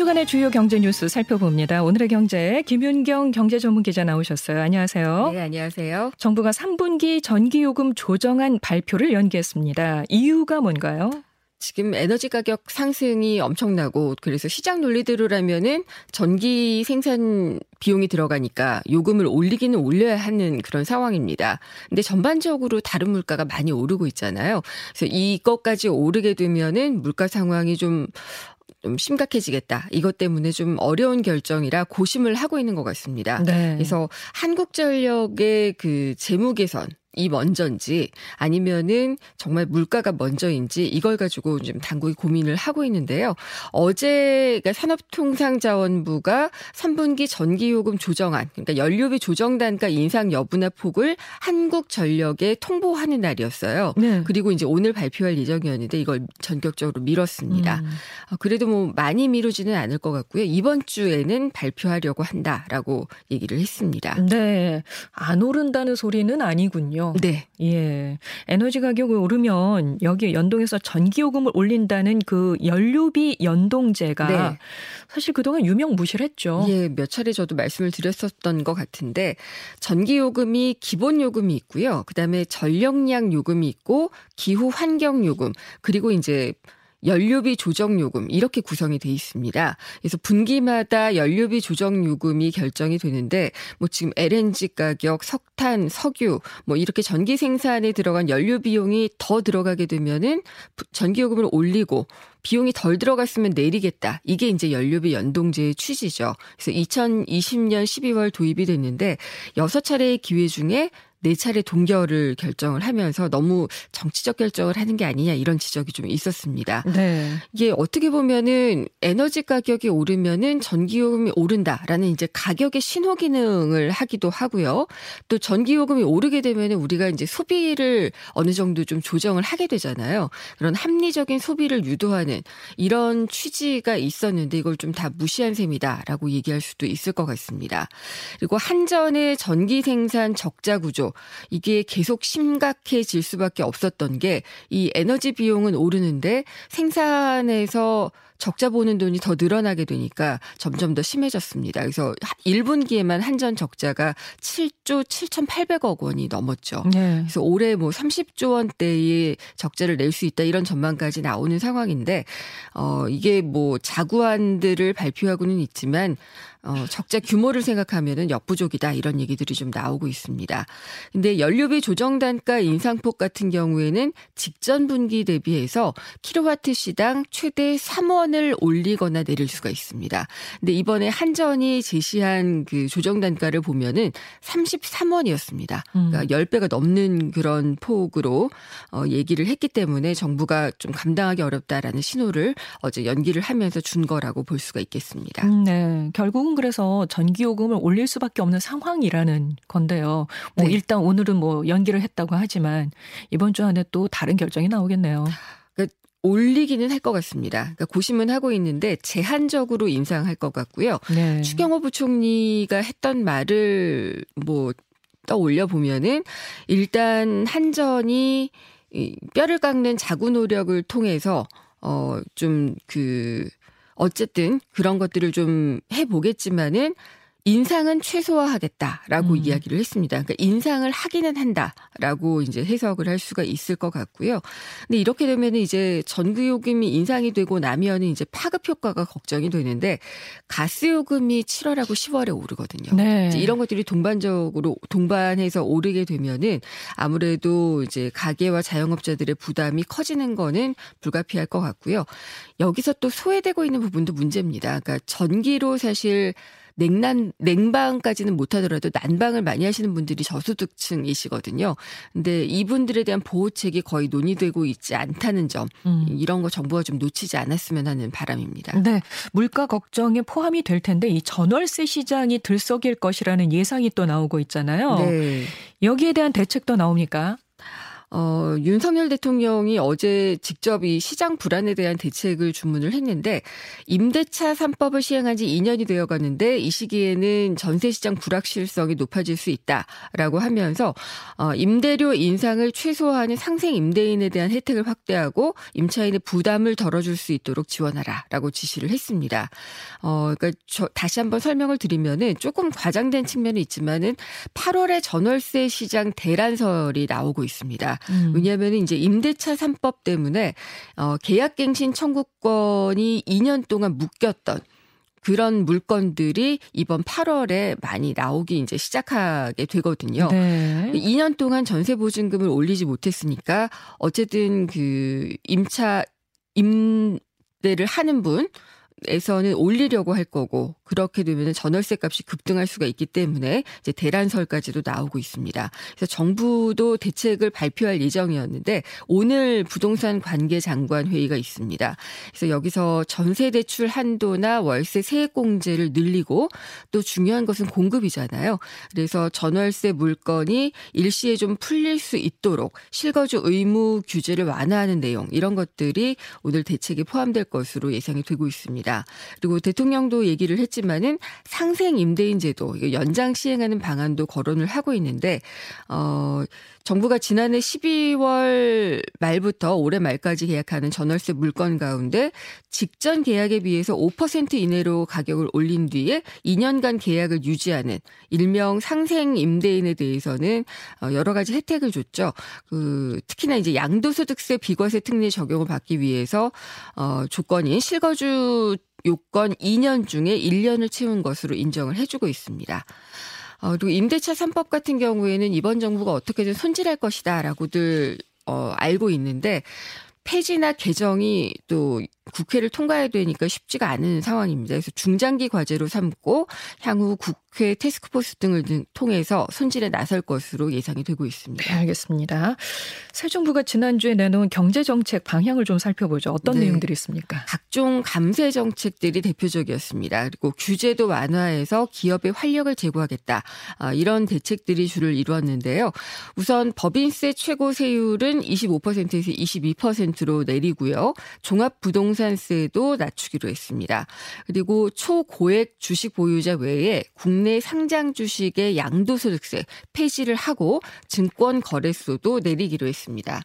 주간의 주요 경제 뉴스 살펴봅니다. 오늘의 경제 김윤경 경제 전문 기자 나오셨어요. 안녕하세요. 네, 안녕하세요. 정부가 3분기 전기요금 조정안 발표를 연기했습니다. 이유가 뭔가요? 지금 에너지 가격 상승이 엄청나고 그래서 시장 논리대로라면은 전기 생산 비용이 들어가니까 요금을 올리기는 올려야 하는 그런 상황입니다. 근데 전반적으로 다른 물가가 많이 오르고 있잖아요. 그래서 이것까지 오르게 되면은 물가 상황이 좀 좀 심각해지겠다. 이것 때문에 좀 어려운 결정이라 고심을 하고 있는 것 같습니다. 네. 그래서 한국전력의 그 재무 개선 이 먼저인지 아니면은 정말 물가가 먼저인지 이걸 가지고 좀 당국이 고민을 하고 있는데요. 어제 그러니까 산업통상자원부가 3분기 전기요금 조정안 그러니까 연료비 조정 단가 인상 여부나 폭을 한국전력에 통보하는 날이었어요. 네. 그리고 이제 오늘 발표할 예정이었는데 이걸 전격적으로 미뤘습니다. 음. 어, 그래도 뭐 많이 미루지는 않을 것 같고요. 이번 주에는 발표하려고 한다라고 얘기를 했습니다. 네. 안 오른다는 소리는 아니군요. 네. 예. 에너지 가격이 오르면 여기에 연동해서 전기요금을 올린다는 그 연료비 연동제가 네. 사실 그동안 유명무실했죠. 예, 몇 차례 저도 말씀을 드렸었던 것 같은데 전기요금이 기본 요금이 있고요. 그다음에 전력량 요금이 있고 기후 환경 요금 그리고 이제 연료비 조정 요금 이렇게 구성이 돼 있습니다. 그래서 분기마다 연료비 조정 요금이 결정이 되는데 뭐 지금 LNG 가격, 석탄, 석유 뭐 이렇게 전기 생산에 들어간 연료 비용이 더 들어가게 되면은 전기 요금을 올리고 비용이 덜 들어갔으면 내리겠다. 이게 이제 연료비 연동제의 취지죠. 그래서 2020년 12월 도입이 됐는데 6차례의 기회 중에 네 차례 동결을 결정을 하면서 너무 정치적 결정을 하는 게 아니냐 이런 지적이 좀 있었습니다. 네. 이게 어떻게 보면은 에너지 가격이 오르면은 전기요금이 오른다라는 이제 가격의 신호 기능을 하기도 하고요. 또 전기요금이 오르게 되면은 우리가 이제 소비를 어느 정도 좀 조정을 하게 되잖아요. 그런 합리적인 소비를 유도하는 이런 취지가 있었는데 이걸 좀 다 무시한 셈이다라고 얘기할 수도 있을 것 같습니다. 그리고 한전의 전기 생산 적자 구조 이게 계속 심각해질 수밖에 없었던 게 이 에너지 비용은 오르는데 생산에서 적자 보는 돈이 더 늘어나게 되니까 점점 더 심해졌습니다. 그래서 1분기에만 한전 적자가 7조 7,800억 원이 넘었죠. 네. 그래서 올해 뭐 30조 원대의 적자를 낼 수 있다 이런 전망까지 나오는 상황인데 어 이게 뭐 자구안들을 발표하고는 있지만 어, 적자 규모를 생각하면은 역부족이다 이런 얘기들이 좀 나오고 있습니다. 근데 연료비 조정 단가 인상폭 같은 경우에는 직전 분기 대비해서 킬로와트 시당 최대 3원 을 올리거나 내릴 수가 있습니다. 근데 이번에 한전이 제시한 그 조정 단가를 보면은 33원이었습니다. 그러니까 10배가 음. 넘는 그런 폭으로 어, 얘기를 했기 때문에 정부가 좀 감당하기 어렵다라는 신호를 어제 연기를 하면서 준 거라고 볼 수가 있겠습니다. 음, 네. 결국 결국은 그래서 전기 요금을 올릴 수밖에 없는 상황이라는 건데요. 뭐 네. 일단 오늘은 뭐 연기를 했다고 하지만 이번 주 안에 또 다른 결정이 나오겠네요. 올리기는 할 것 같습니다. 그러니까 고심은 하고 있는데 제한적으로 인상할 것 같고요. 네. 추경호 부총리가 했던 말을 뭐 떠올려 보면은 일단 한전이 이 뼈를 깎는 자구 노력을 통해서 어좀그 어쨌든 그런 것들을 좀 해보겠지만은 인상은 최소화하겠다라고 음. 이야기를 했습니다. 그러니까 인상을 하기는 한다라고 이제 해석을 할 수가 있을 것 같고요. 근데 이렇게 되면 이제 전기요금이 인상이 되고 나면은 이제 파급 효과가 걱정이 되는데 가스요금이 7월하고 10월에 오르거든요. 네. 이런 것들이 동반적으로 동반해서 오르게 되면은 아무래도 이제 가계와 자영업자들의 부담이 커지는 거는 불가피할 것 같고요. 여기서 또 소외되고 있는 부분도 문제입니다. 그러니까 전기로 사실 냉난 냉방까지는 못하더라도 난방을 많이 하시는 분들이 저소득층이시거든요. 근데 이분들에 대한 보호책이 거의 논의되고 있지 않다는 점 음. 이런 거 정부가 좀 놓치지 않았으면 하는 바람입니다. 네, 물가 걱정에 포함이 될 텐데 이 전월세 시장이 들썩일 것이라는 예상이 또 나오고 있잖아요. 네. 여기에 대한 대책도 나옵니까? 어, 윤석열 대통령이 어제 직접 이 시장 불안에 대한 대책을 주문을 했는데 임대차 3법을 시행한 지 2년이 되어 가는데 이 시기에는 전세 시장 불확실성이 높아질 수 있다라고 하면서 어, 임대료 인상을 최소화하는 상생 임대인에 대한 혜택을 확대하고 임차인의 부담을 덜어줄 수 있도록 지원하라라고 지시를 했습니다. 어, 그러니까 저 다시 한번 설명을 드리면은 조금 과장된 측면이 있지만은 8월에 전월세 시장 대란설이 나오고 있습니다. 음. 왜냐하면 이제 임대차 3법 때문에 어, 계약갱신 청구권이 2년 동안 묶였던 그런 물건들이 이번 8월에 많이 나오기 이제 시작하게 되거든요. 네. 2년 동안 전세 보증금을 올리지 못했으니까 어쨌든 그 임차 임대를 하는 분 에서는 올리려고 할 거고 그렇게 되면 전월세 값이 급등할 수가 있기 때문에 이제 대란설까지도 나오고 있습니다. 그래서 정부도 대책을 발표할 예정이었는데 오늘 부동산 관계 장관 회의가 있습니다. 그래서 여기서 전세 대출 한도나 월세 세액 공제를 늘리고 또 중요한 것은 공급이잖아요. 그래서 전월세 물건이 일시에 좀 풀릴 수 있도록 실거주 의무 규제를 완화하는 내용 이런 것들이 오늘 대책에 포함될 것으로 예상이 되고 있습니다. 있다. 그리고 대통령도 얘기를 했지만은 상생 임대인 제도 연장 시행하는 방안도 거론을 하고 있는데 어 정부가 지난해 12월 말부터 올해 말까지 계약하는 전월세 물건 가운데 직전 계약에 비해서 5% 이내로 가격을 올린 뒤에 2년간 계약을 유지하는 일명 상생 임대인에 대해서는 어, 여러 가지 혜택을 줬죠. 그 특히나 이제 양도소득세 비과세 특례 적용을 받기 위해서 어 조건인 실거주 요건 2년 중에 1년을 채운 것으로 인정을 해주고 있습니다. 어, 그리고 임대차 3법 같은 경우에는 이번 정부가 어떻게든 손질할 것이다라고들 어, 알고 있는데 폐지나 개정이 또 국회를 통과해야 되니까 쉽지가 않은 상황입니다. 그래서 중장기 과제로 삼고 향후 국회 테스크포스 등을 통해서 손질에 나설 것으로 예상이 되고 있습니다. 네, 알겠습니다. 새 정부가 지난주에 내놓은 경제 정책 방향을 좀 살펴보죠. 어떤 네. 내용들이 있습니까? 각종 감세 정책들이 대표적이었습니다. 그리고 규제도 완화해서 기업의 활력을 제고하겠다. 아, 이런 대책들이 주를 이루었는데요. 우선 법인세 최고 세율은 25%에서 22%로 내리고요. 종합 부동산 부동산세도 낮추기로 했습니다. 그리고 초고액 주식 보유자 외에 국내 상장 주식의 양도소득세 폐지를 하고 증권 거래소도 내리기로 했습니다.